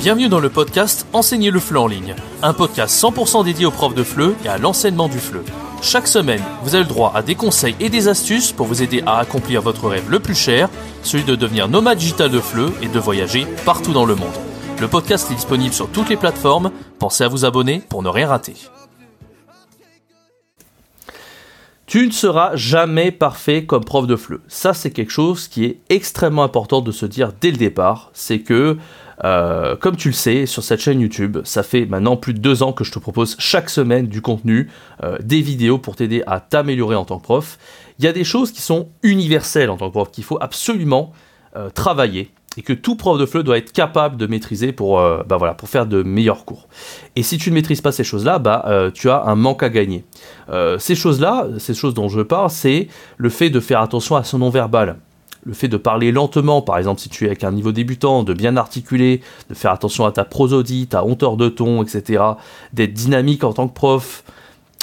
Bienvenue dans le podcast Enseigner le FLE en ligne, un podcast 100% dédié aux profs de FLE et à l'enseignement du FLE. Chaque semaine, vous avez le droit à des conseils et des astuces pour vous aider à accomplir votre rêve le plus cher, celui de devenir nomade digital de FLE et de voyager partout dans le monde. Le podcast est disponible sur toutes les plateformes, pensez à vous abonner pour ne rien rater. Tu ne seras jamais parfait comme prof de FLE. Ça, c'est quelque chose qui est extrêmement important de se dire dès le départ. C'est que, euh, comme tu le sais, sur cette chaîne YouTube, ça fait maintenant plus de deux ans que je te propose chaque semaine du contenu, euh, des vidéos pour t'aider à t'améliorer en tant que prof. Il y a des choses qui sont universelles en tant que prof, qu'il faut absolument euh, travailler et que tout prof de FLE doit être capable de maîtriser pour, euh, bah voilà, pour faire de meilleurs cours. Et si tu ne maîtrises pas ces choses-là, bah, euh, tu as un manque à gagner. Euh, ces choses-là, ces choses dont je parle, c'est le fait de faire attention à son non-verbal. Le fait de parler lentement, par exemple si tu es avec un niveau débutant, de bien articuler, de faire attention à ta prosodie, ta hauteur de ton, etc. D'être dynamique en tant que prof,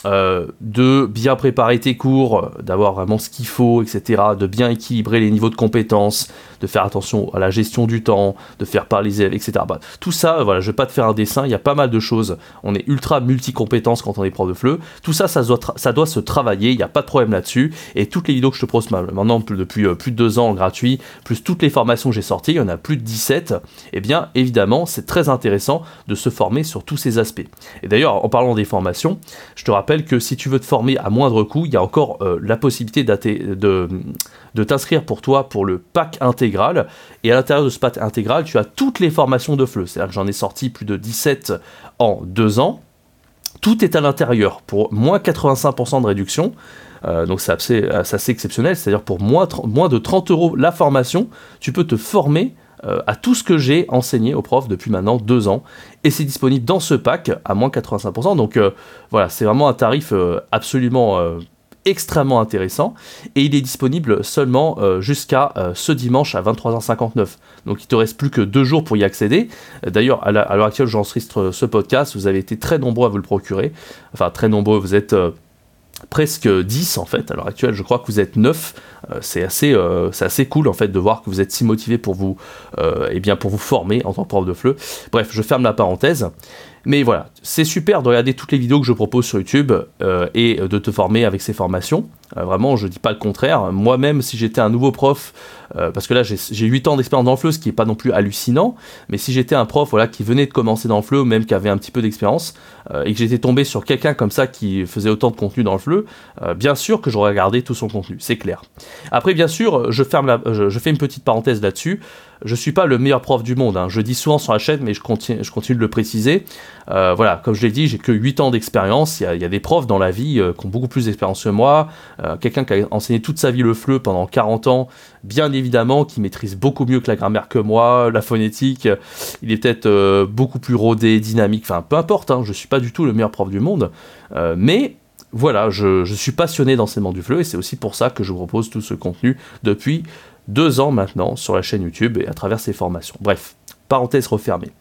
de bien préparer tes cours, d'avoir vraiment ce qu'il faut, etc., de bien équilibrer les niveaux de compétences, de faire attention à la gestion du temps, de faire parler les élèves, etc. Bah, tout ça, voilà, je vais pas te faire un dessin, il y a pas mal de choses. On est ultra multi-compétences quand on est prof de FLE. Tout ça, ça doit, ça doit se travailler, il n'y a pas de problème là-dessus. Et toutes les vidéos que je te propose maintenant depuis euh, plus de deux ans en gratuit, plus toutes les formations que j'ai sorties, il y en a plus de 17, eh bien, évidemment, c'est très intéressant de se former sur tous ces aspects. Et d'ailleurs, en parlant des formations, je te rappelle que si tu veux te former à moindre coût, il y a encore euh, la possibilité de, de t'inscrire pour toi pour le pack intégral. Et à l'intérieur de ce pack intégral, tu as toutes les formations de FLE. C'est-à-dire que j'en ai sorti plus de 17 en deux ans. Tout est à l'intérieur pour moins 85% de réduction. Euh, donc c'est assez, exceptionnel. C'est-à-dire pour moins, de 30 euros la formation, tu peux te former euh, à tout ce que j'ai enseigné aux profs depuis maintenant deux ans. Et c'est disponible dans ce pack à moins 85%. Donc euh, voilà, c'est vraiment un tarif absolument extrêmement intéressant. Et il est disponible seulement jusqu'à ce dimanche à 23h59. Donc il te reste plus que deux jours pour y accéder. D'ailleurs, à l'heure actuelle, j'enregistre ce podcast. Vous avez été très nombreux à vous le procurer. Enfin, très nombreux, vous êtes presque 10 en fait. À l'heure actuelle, je crois que vous êtes 9. Euh, c'est assez, euh, assez cool en fait de voir que vous êtes si motivé pour vous, euh, eh bien pour vous former en tant que prof de FLE. Bref, je ferme la parenthèse. Mais voilà, c'est super de regarder toutes les vidéos que je propose sur YouTube et de te former avec ces formations. Vraiment, je dis pas le contraire. Moi-même, si j'étais un nouveau prof, parce que là j'ai 8 ans d'expérience dans le FLE, ce qui est pas non plus hallucinant, mais si j'étais un prof voilà, qui venait de commencer dans le FLE, ou même qui avait un petit peu d'expérience, et que j'étais tombé sur quelqu'un comme ça qui faisait autant de contenu dans le FLE, bien sûr que j'aurais regardé tout son contenu, c'est clair. Après, bien sûr, je, ferme la, je, fais une petite parenthèse là-dessus. Je suis pas le meilleur prof du monde. Hein. Je dis souvent sur la chaîne, mais je continue, je continue de le préciser. Euh, voilà, comme je l'ai dit, j'ai que 8 ans d'expérience. Il y, a des profs dans la vie euh, qui ont beaucoup plus d'expérience que moi. Euh, quelqu'un qui a enseigné toute sa vie le FLE pendant 40 ans, bien évidemment, qui maîtrise beaucoup mieux que la grammaire que moi, la phonétique. Il est peut-être beaucoup plus rodé, dynamique. Enfin, peu importe. Hein, je suis pas du tout le meilleur prof du monde. mais voilà, je, suis passionné d'enseignement du FLE et c'est aussi pour ça que je vous propose tout ce contenu depuis deux ans maintenant sur la chaîne YouTube et à travers ces formations. Bref, parenthèse refermée.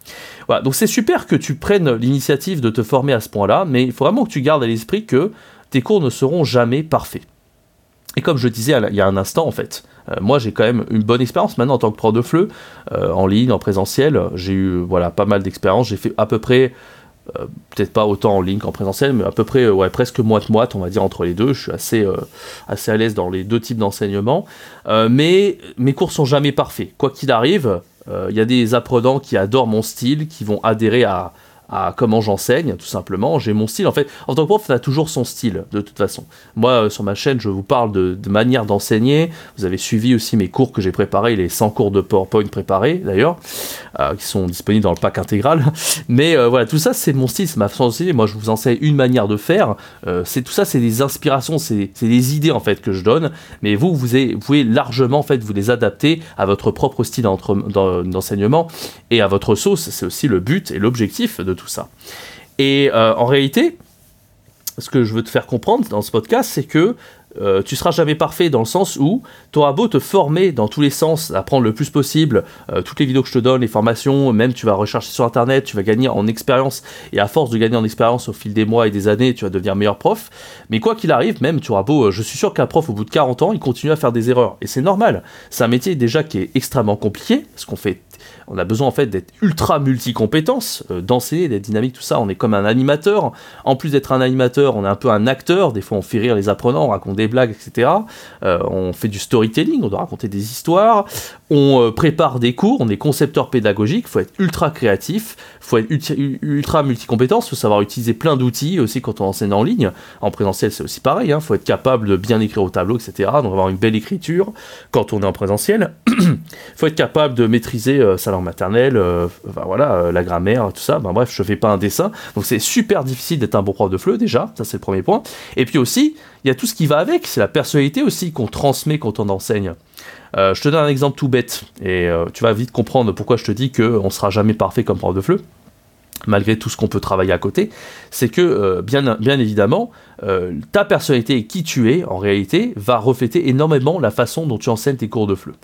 Voilà, donc c'est super que tu prennes l'initiative de te former à ce point-là, mais il faut vraiment que tu gardes à l'esprit que tes cours ne seront jamais parfaits. Et comme je disais il y a un instant, en fait, euh, moi j'ai quand même une bonne expérience maintenant en tant que prof de FLE, euh, en ligne, en présentiel. J'ai eu voilà, pas mal d'expérience. J'ai fait à peu près euh, peut-être pas autant en ligne qu'en présentiel, mais à peu près ouais, presque moite-moite, on va dire, entre les deux. Je suis assez, assez à l'aise dans les deux types d'enseignement. Mais mes cours sont jamais parfaits. Quoi qu'il arrive, il y a des apprenants qui adorent mon style, qui vont adhérer à, à comment j'enseigne, tout simplement. J'ai mon style. En fait, en tant que prof, on a toujours son style, de toute façon. Moi, euh, sur ma chaîne, je vous parle de, manière d'enseigner. Vous avez suivi aussi mes cours que j'ai préparés, les 100 cours de PowerPoint préparés, d'ailleurs, euh, qui sont disponibles dans le pack intégral. Mais euh, voilà, tout ça, c'est mon style, c'est ma façon d'enseigner. Moi, je vous enseigne une manière de faire. c'est tout ça, c'est des inspirations, c'est des idées, en fait, que je donne. Mais vous, vous, vous, pouvez largement, en fait, vous les adapter à votre propre style d'enseignement et à votre sauce. C'est aussi le but et l'objectif de tout ça. Et euh, en réalité, ce que je veux te faire comprendre dans ce podcast, c'est que euh, tu seras jamais parfait dans le sens où tu auras beau te former dans tous les sens, apprendre le plus possible, euh, toutes les vidéos que je te donne, les formations, même tu vas rechercher sur internet, tu vas gagner en expérience, et à force de gagner en expérience au fil des mois et des années, tu vas devenir meilleur prof. Mais quoi qu'il arrive, même tu auras beau, je suis sûr qu'un prof au bout de 40 ans, il continue à faire des erreurs, et c'est normal. C'est un métier déjà qui est extrêmement compliqué, parce qu'on fait on a besoin en fait d'être ultra multi-compétences, euh, d'être dynamique, tout ça. On est comme un animateur. En plus d'être un animateur, on est un peu un acteur. Des fois, on fait rire les apprenants, on raconte des blagues, etc. Euh, on fait du storytelling, on doit raconter des histoires. On euh, prépare des cours, on est concepteur pédagogique. Faut être ultra créatif, faut être ultra multi-compétences, faut savoir utiliser plein d'outils aussi quand on enseigne en ligne. En présentiel, c'est aussi pareil. Il hein. faut être capable de bien écrire au tableau, etc. Donc avoir une belle écriture quand on est en présentiel. Faut être capable de maîtriser euh, sa maternelle, euh, voilà, euh, la grammaire, tout ça. Ben, bref, je fais pas un dessin. Donc c'est super difficile d'être un bon prof de FLE déjà, ça c'est le premier point. Et puis aussi, il y a tout ce qui va avec, c'est la personnalité aussi qu'on transmet quand on enseigne. je te donne un exemple tout bête, et tu vas vite comprendre pourquoi je te dis qu'on ne sera jamais parfait comme prof de FLE malgré tout ce qu'on peut travailler à côté, c'est que bien, bien évidemment, ta personnalité et qui tu es, en réalité, va refléter énormément la façon dont tu enseignes tes cours de FLE.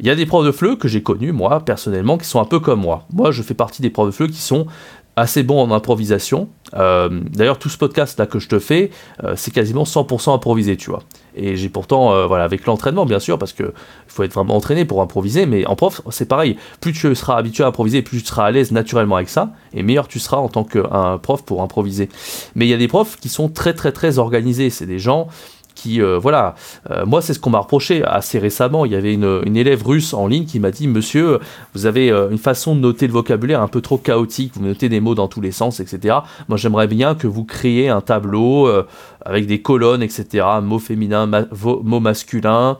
Il y a des profs de FLE que j'ai connus, moi, personnellement, qui sont un peu comme moi. Moi, je fais partie des profs de FLE qui sont assez bons en improvisation. Euh, d'ailleurs, tout ce podcast là que je te fais, euh, c'est quasiment 100% improvisé, tu vois. Et j'ai pourtant, euh, voilà, avec l'entraînement, bien sûr, parce que faut être vraiment entraîné pour improviser, mais en prof, c'est pareil. Plus tu seras habitué à improviser, plus tu seras à l'aise naturellement avec ça, et meilleur tu seras en tant qu'un prof pour improviser. Mais il y a des profs qui sont très, très, très organisés. C'est des gens euh, voilà, euh, moi c'est ce qu'on m'a reproché assez récemment. Il y avait une, élève russe en ligne qui m'a dit, monsieur, vous avez euh, une façon de noter le vocabulaire un peu trop chaotique, vous notez des mots dans tous les sens, etc. Moi j'aimerais bien que vous créez un tableau avec des colonnes, etc. Mots féminins, mots masculins.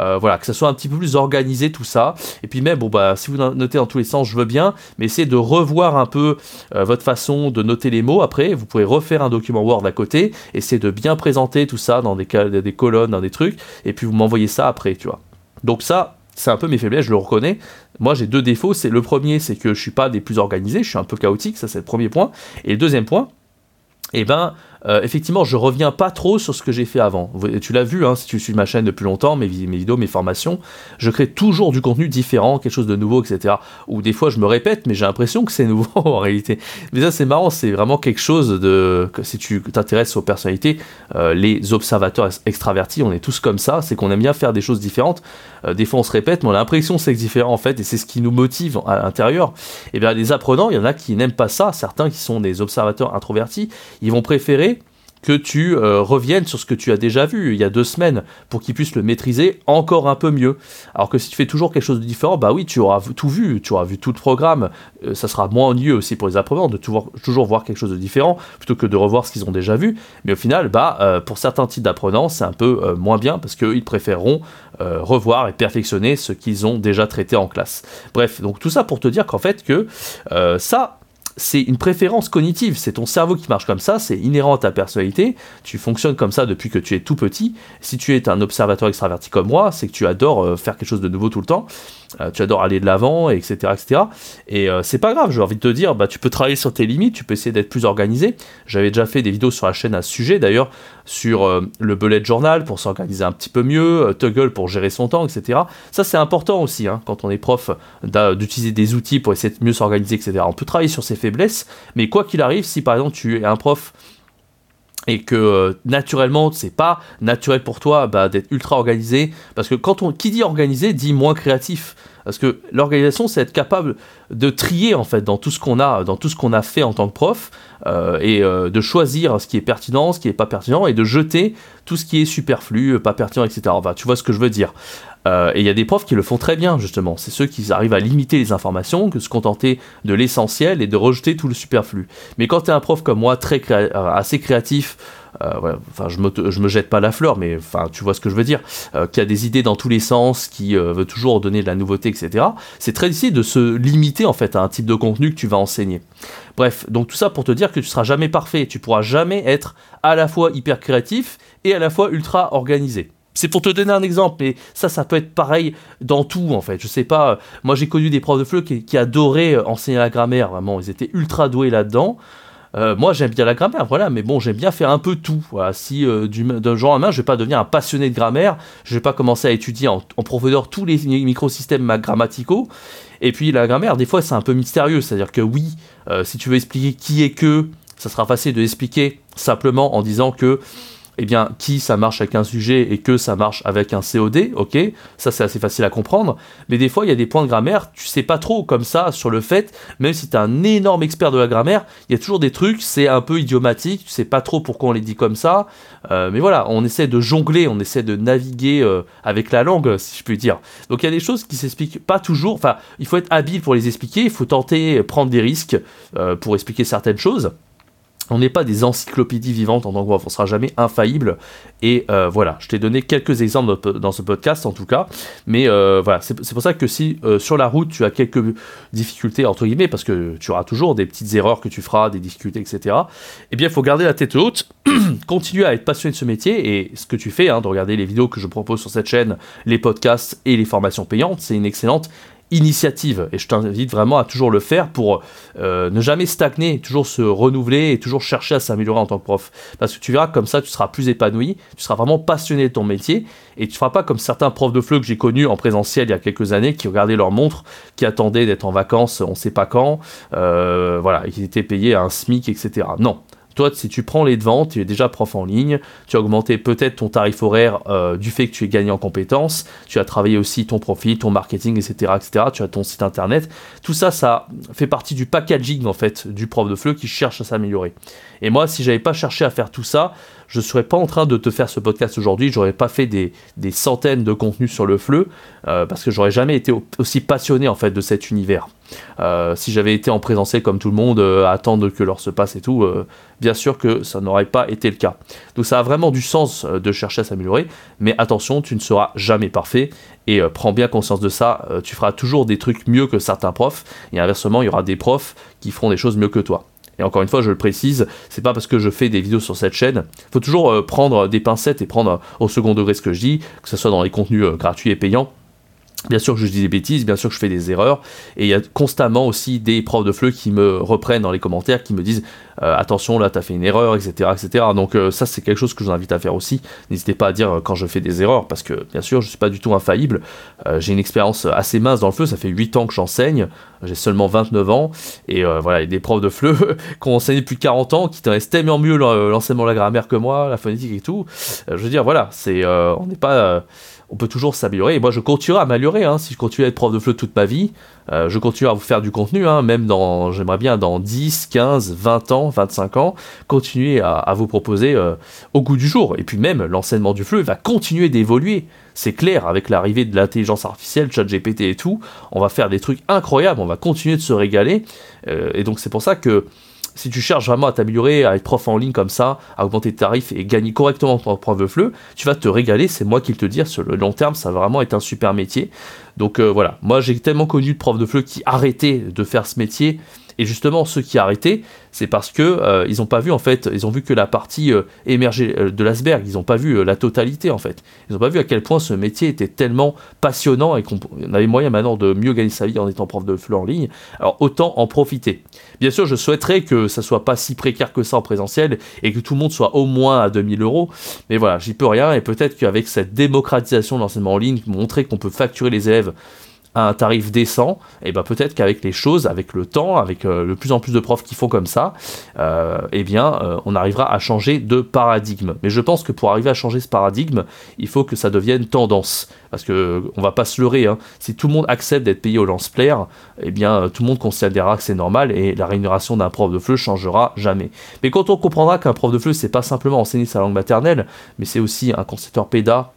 Euh, voilà, que ça soit un petit peu plus organisé tout ça. Et puis même, bon bah, si vous notez dans tous les sens, je veux bien, mais essayez de revoir un peu euh, votre façon de noter les mots. Après, vous pouvez refaire un document Word à côté, essayer de bien présenter tout ça dans des, colonnes, dans des trucs, et puis vous m'envoyez ça après, tu vois. Donc ça, c'est un peu mes faiblesses, je le reconnais. Moi, j'ai deux défauts. C'est le premier, c'est que je suis pas des plus organisés, je suis un peu chaotique, ça c'est le premier point. Et le deuxième point, eh ben, euh, effectivement, je reviens pas trop sur ce que j'ai fait avant. Tu l'as vu, hein, si tu suis ma chaîne depuis longtemps, mes, mes, vidéos, mes formations, je crée toujours du contenu différent, quelque chose de nouveau, etc. Ou des fois, je me répète, mais j'ai l'impression que c'est nouveau en réalité. Mais ça, c'est marrant, c'est vraiment quelque chose de. Si tu t'intéresses aux personnalités, euh, les observateurs extravertis, on est tous comme ça, c'est qu'on aime bien faire des choses différentes. Euh, des fois, on se répète, mais on a l'impression que c'est différent en fait, et c'est ce qui nous motive à l'intérieur. Et bien, les apprenants, il y en a qui n'aiment pas ça, certains qui sont des observateurs introvertis, ils vont préférer que tu euh, reviennes sur ce que tu as déjà vu il y a deux semaines pour qu'ils puissent le maîtriser encore un peu mieux. Alors que si tu fais toujours quelque chose de différent, bah oui, tu auras tout vu, tu auras vu tout le programme. Euh, ça sera moins ennuyeux aussi pour les apprenants de toujours, voir quelque chose de différent plutôt que de revoir ce qu'ils ont déjà vu. Mais au final, bah, euh, pour certains types d'apprenants, c'est un peu moins bien parce qu'ils préféreront revoir et perfectionner ce qu'ils ont déjà traité en classe. Bref, donc tout ça pour te dire qu'en fait que ça, c'est une préférence cognitive, c'est ton cerveau qui marche comme ça, c'est inhérent à ta personnalité, tu fonctionnes comme ça depuis que tu es tout petit. Si tu es un observateur extraverti comme moi, c'est que tu adores euh, faire quelque chose de nouveau tout le temps. Euh, tu adores aller de l'avant, etc., etc. Et euh, c'est pas grave, j'ai envie de te dire, bah, tu peux travailler sur tes limites, tu peux essayer d'être plus organisé. J'avais déjà fait des vidéos sur la chaîne à ce sujet, d'ailleurs, sur euh, le bullet journal pour s'organiser un petit peu mieux, Toggle pour gérer son temps, etc. Ça, c'est important aussi, hein, quand on est prof, d'utiliser des outils pour essayer de mieux s'organiser, etc. On peut travailler sur ses faiblesses, mais quoi qu'il arrive, si par exemple tu es un prof et que euh, naturellement c'est pas naturel pour toi bah, d'être ultra organisé. Parce que quand on qui dit organisé dit moins créatif. Parce que l'organisation c'est être capable de trier en fait dans tout ce qu'on a fait en tant que prof euh, et euh, de choisir ce qui est pertinent ce qui est pas pertinent et de jeter tout ce qui est superflu pas pertinent etc enfin, tu vois ce que je veux dire euh, et il y a des profs qui le font très bien, justement. C'est ceux qui arrivent à limiter les informations, que se contenter de l'essentiel et de rejeter tout le superflu. Mais quand tu un prof comme moi, très euh, assez créatif, euh, enfin, je me, je me jette pas la fleur, mais enfin, tu vois ce que je veux dire, qui a des idées dans tous les sens, qui veut toujours donner de la nouveauté, etc. C'est très difficile de se limiter en fait à un type de contenu que tu vas enseigner. Bref, donc tout ça pour te dire que tu seras jamais parfait, tu pourras jamais être à la fois hyper créatif et à la fois ultra organisé. C'est pour te donner un exemple, mais ça, ça peut être pareil dans tout en fait. Je sais pas, moi j'ai connu des profs de FLE qui, adoraient euh, enseigner la grammaire, vraiment, ils étaient ultra doués là-dedans. Euh, moi j'aime bien la grammaire, voilà, mais bon, j'aime bien faire un peu tout. Si euh, d'un jour à main, je vais pas devenir un passionné de grammaire, je vais pas commencer à étudier en, profondeur tous les microsystèmes grammaticaux. Et puis la grammaire, des fois, c'est un peu mystérieux, c'est-à-dire que oui, si tu veux expliquer qui est que, ça sera facile de l'expliquer simplement en disant que eh bien, qui ça marche avec un sujet et que ça marche avec un COD, ok, ça c'est assez facile à comprendre, mais des fois il y a des points de grammaire, tu sais pas trop comme ça sur le fait, même si tu es un énorme expert de la grammaire, il y a toujours des trucs, c'est un peu idiomatique, tu sais pas trop pourquoi on les dit comme ça, euh, mais voilà, on essaie de jongler, on essaie de naviguer euh, avec la langue, si je puis dire. Donc il y a des choses qui s'expliquent pas toujours, enfin, il faut être habile pour les expliquer, il faut tenter, prendre des risques euh, pour expliquer certaines choses on n'est pas des encyclopédies vivantes en tant que on sera jamais infaillible. Et euh, voilà, je t'ai donné quelques exemples dans ce podcast en tout cas. Mais euh, voilà, c'est pour ça que si euh, sur la route tu as quelques difficultés, entre guillemets, parce que tu auras toujours des petites erreurs que tu feras, des difficultés, etc. Eh bien, il faut garder la tête haute, continuer à être passionné de ce métier. Et ce que tu fais, hein, de regarder les vidéos que je propose sur cette chaîne, les podcasts et les formations payantes, c'est une excellente initiative. Et je t'invite vraiment à toujours le faire pour euh, ne jamais stagner, toujours se renouveler et toujours chercher à s'améliorer en tant que prof. Parce que tu verras comme ça, tu seras plus épanoui, tu seras vraiment passionné de ton métier et tu ne feras pas comme certains profs de FLE que j'ai connus en présentiel il y a quelques années qui regardaient leur montre, qui attendaient d'être en vacances on ne sait pas quand, euh, voilà, et qui étaient payés à un SMIC, etc. Non, toi, si tu prends les devants, tu es déjà prof en ligne, tu as augmenté peut-être ton tarif horaire euh, du fait que tu es gagné en compétences, tu as travaillé aussi ton profil, ton marketing, etc., etc. Tu as ton site internet. Tout ça, ça fait partie du packaging en fait du prof de FLE qui cherche à s'améliorer. Et moi, si j'avais pas cherché à faire tout ça, je serais pas en train de te faire ce podcast aujourd'hui, j'aurais pas fait des, centaines de contenus sur le FLE, euh, parce que j'aurais jamais été aussi passionné en fait de cet univers. Euh, si j'avais été en présentiel comme tout le monde, à attendre que l'heure se passe et tout, bien sûr que ça n'aurait pas été le cas. Donc ça a vraiment du sens euh, de chercher à s'améliorer, mais attention, tu ne seras jamais parfait et euh, prends bien conscience de ça, euh, tu feras toujours des trucs mieux que certains profs et inversement, il y aura des profs qui feront des choses mieux que toi. Et encore une fois, je le précise, c'est pas parce que je fais des vidéos sur cette chaîne. Il faut toujours prendre des pincettes et prendre au second degré ce que je dis, que ce soit dans les contenus gratuits et payants Bien sûr que je dis des bêtises, bien sûr que je fais des erreurs, et il y a constamment aussi des profs de FLE qui me reprennent dans les commentaires, qui me disent euh, attention là t'as fait une erreur, etc. etc. Donc euh, ça c'est quelque chose que je vous invite à faire aussi. N'hésitez pas à dire euh, quand je fais des erreurs, parce que bien sûr je suis pas du tout infaillible. j'ai une expérience assez mince dans le FLE, ça fait 8 ans que j'enseigne, j'ai seulement 29 ans, et voilà, il y a des profs de FLE qui ont enseigné depuis 40 ans, qui connaissent tellement mieux l'enseignement de la grammaire que moi, la phonétique et tout. je veux dire voilà, on n'est pas on peut toujours s'améliorer. Et moi, je continuerai à m'améliorer. Hein. Si je continue à être prof de FLE toute ma vie, euh, je continue à vous faire du contenu, hein. même dans, j'aimerais bien dans 10, 15, 20 ans, 25 ans, continuer à, vous proposer euh, au goût du jour. Et puis même, l'enseignement du FLE va continuer d'évoluer. C'est clair, avec l'arrivée de l'intelligence artificielle, chat GPT et tout, on va faire des trucs incroyables, on va continuer de se régaler. Euh, et donc c'est pour ça que si tu cherches vraiment à t'améliorer, à être prof en ligne comme ça, à augmenter tes tarifs et gagner correctement ton prof de FLE, tu vas te régaler, c'est moi qui le te dire, sur le long terme, ça va vraiment être un super métier. Donc euh, voilà, moi j'ai tellement connu de profs de FLE qui arrêtaient de faire ce métier, et justement, ceux qui arrêtaient, c'est parce que euh, ils n'ont pas vu en fait, ils ont vu que la partie euh, émergée euh, de l'iceberg, ils n'ont pas vu la totalité en fait. Ils n'ont pas vu à quel point ce métier était tellement passionnant et qu'on avait moyen maintenant de mieux gagner sa vie en étant prof de FLE en ligne. Alors autant en profiter. Bien sûr, je souhaiterais que ça soit pas si précaire que ça en présentiel et que tout le monde soit au moins à 2000 euros. Mais voilà, j'y peux rien et peut-être qu'avec cette démocratisation de l'enseignement en ligne, montrer qu'on peut facturer les élèves un tarif décent, et ben peut-être qu'avec les choses, avec le temps, avec euh, le plus en plus de profs qui font comme ça, euh, eh bien euh, on arrivera à changer de paradigme. Mais je pense que pour arriver à changer ce paradigme, il faut que ça devienne tendance. Parce que on va pas se leurrer, hein. si tout le monde accepte d'être payé au lance-plaire, eh bien tout le monde considérera que c'est normal et la rémunération d'un prof de FLE changera jamais. Mais quand on comprendra qu'un prof de FLE c'est pas simplement enseigner sa langue maternelle, mais c'est aussi un concepteur PEDA,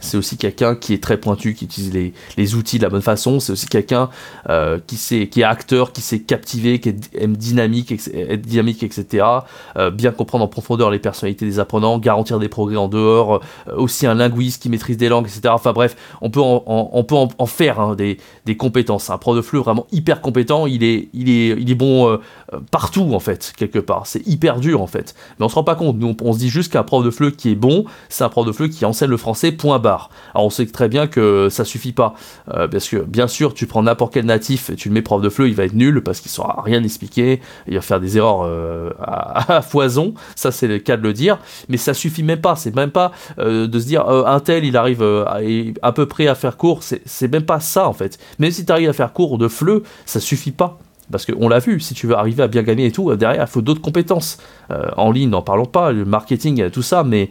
c'est aussi quelqu'un qui est très pointu, qui utilise les, outils de la bonne façon. C'est aussi quelqu'un euh, qui, qui est acteur, qui sait captiver, qui aime dynamique, être dynamique, etc. Euh, bien comprendre en profondeur les personnalités des apprenants, garantir des progrès en dehors. Euh, aussi un linguiste qui maîtrise des langues, etc. Enfin bref, on peut en, on peut en, faire hein, des, compétences. Un prof de FLE vraiment hyper compétent, il est, il est, il est bon partout en fait, quelque part. C'est hyper dur en fait. Mais on se rend pas compte. Nous, on, se dit juste qu'un prof de FLE qui est bon, c'est un prof de FLE qui enseigne le français, point alors on sait très bien que ça suffit pas, euh, parce que bien sûr tu prends n'importe quel natif et tu le mets prof de FLE, il va être nul parce qu'il saura rien expliquer, il va faire des erreurs euh, à, foison, ça c'est le cas de le dire, mais ça suffit même pas, c'est même pas euh, de se dire un tel il arrive à, peu près à faire cours, c'est même pas ça en fait. Même si tu arrives à faire cours de FLE, ça suffit pas Parce qu'on l'a vu, si tu veux arriver à bien gagner et tout, derrière, il faut d'autres compétences. en ligne, n'en parlons pas, le marketing, tout ça, mais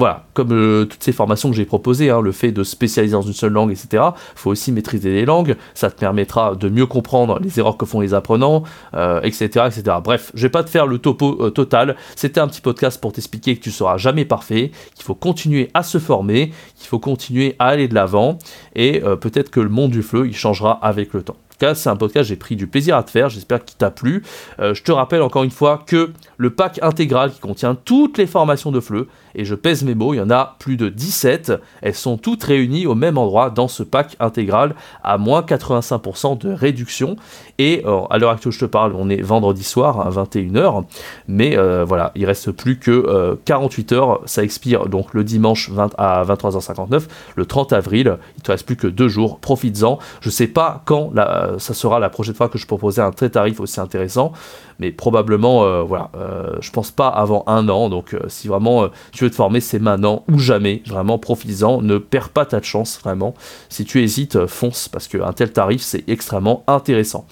voilà, comme euh, toutes ces formations que j'ai proposées, hein, le fait de spécialiser dans une seule langue, etc., faut aussi maîtriser les langues, ça te permettra de mieux comprendre les erreurs que font les apprenants, etc., euh, etc. Bref, je vais pas te faire le topo euh, total, c'était un petit podcast pour t'expliquer que tu seras jamais parfait, qu'il faut continuer à se former, qu'il faut continuer à aller de l'avant, et peut-être que le monde du fleu, il changera avec le temps c'est un podcast j'ai pris du plaisir à te faire. J'espère qu'il t'a plu. Je te rappelle encore une fois que le pack intégral qui contient toutes les formations de FLE, et je pèse mes mots, il y en a plus de 17. Elles sont toutes réunies au même endroit dans ce pack intégral à moins 85% de réduction. Et euh, à l'heure actuelle, je te parle, on est vendredi soir à 21h. Mais euh, voilà, il reste plus que 48 heures. Ça expire donc le dimanche 20 à 23h59, le 30 avril. Il te reste plus que deux jours. Profites-en. Je sais pas quand euh, ça sera la prochaine fois que je proposerai un très tarif aussi intéressant. Mais probablement, euh, voilà, euh, je pense pas avant un an. Donc, si vraiment tu veux te former, c'est maintenant ou jamais. Vraiment, profites-en. Ne perds pas ta chance, vraiment. Si tu hésites, fonce parce qu'un tel tarif, c'est extrêmement intéressant.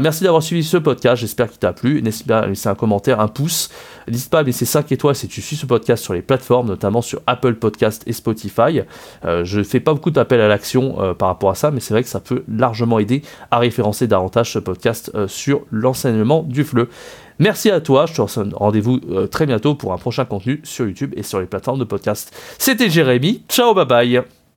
merci d'avoir suivi ce podcast. J'espère qu'il t'a plu. N'hésite pas à laisser un commentaire, un pouce. N'hésite pas à laisser 5 étoiles si tu suis ce podcast sur les plateformes, notamment sur Apple Podcast et Spotify. je fais pas beaucoup d'appels à l'action par rapport à ça, mais c'est vrai que ça peut largement aider à référencer davantage ce podcast euh, sur l'enseignement du FLE. Merci à toi, je te donne rendez-vous euh, très bientôt pour un prochain contenu sur YouTube et sur les plateformes de podcast. C'était Jérémy, ciao bye bye